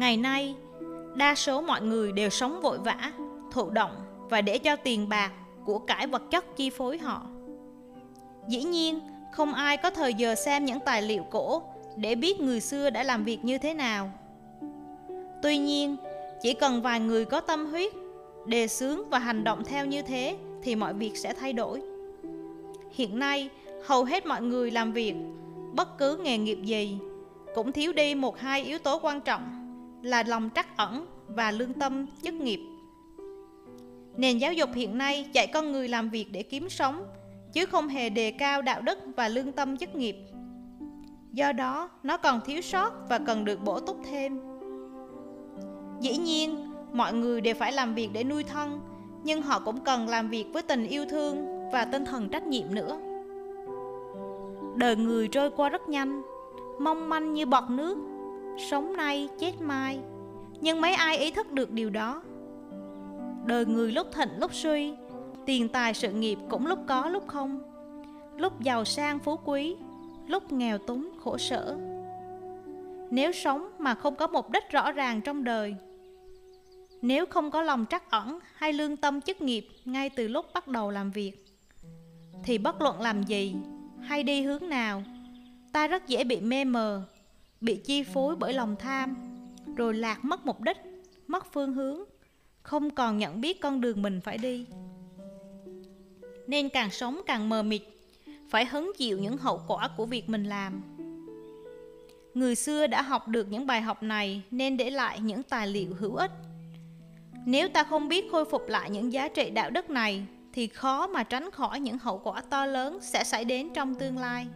ngày nay, đa số mọi người đều sống vội vã, thụ động và để cho tiền bạc của cải vật chất chi phối họ. Dĩ nhiên, không ai có thời giờ xem những tài liệu cổ để biết người xưa đã làm việc như thế nào. Tuy nhiên, chỉ cần vài người có tâm huyết, đề xướng và hành động theo như thế thì mọi việc sẽ thay đổi. Hiện nay, hầu hết mọi người làm việc, bất cứ nghề nghiệp gì, cũng thiếu đi một hai yếu tố quan trọng là lòng trắc ẩn và lương tâm, chức nghiệp. Nền giáo dục hiện nay dạy con người làm việc để kiếm sống, chứ không hề đề cao đạo đức và lương tâm, chức nghiệp. Do đó, nó còn thiếu sót và cần được bổ túc thêm. Dĩ nhiên, mọi người đều phải làm việc để nuôi thân, nhưng họ cũng cần làm việc với tình yêu thương và tinh thần trách nhiệm nữa. Đời người trôi qua rất nhanh, mong manh như bọt nước sống nay, chết mai. Nhưng mấy ai ý thức được điều đó? Đời người lúc thịnh, lúc suy, tiền tài sự nghiệp cũng lúc có, lúc không. Lúc giàu sang, phú quý, lúc nghèo túng, khổ sở. Nếu sống mà không có mục đích rõ ràng trong đời, nếu không có lòng trắc ẩn hay lương tâm chức nghiệp ngay từ lúc bắt đầu làm việc, thì bất luận làm gì hay đi hướng nào, ta rất dễ bị mê mờ bị chi phối bởi lòng tham. Rồi lạc mất mục đích, mất phương hướng, không còn nhận biết con đường mình phải đi. Nên càng sống càng mờ mịt, phải hứng chịu những hậu quả của việc mình làm. Người xưa đã học được những bài học này nên để lại những tài liệu hữu ích. Nếu ta không biết khôi phục lại những giá trị đạo đức này, thì khó mà tránh khỏi những hậu quả to lớn sẽ xảy đến trong tương lai.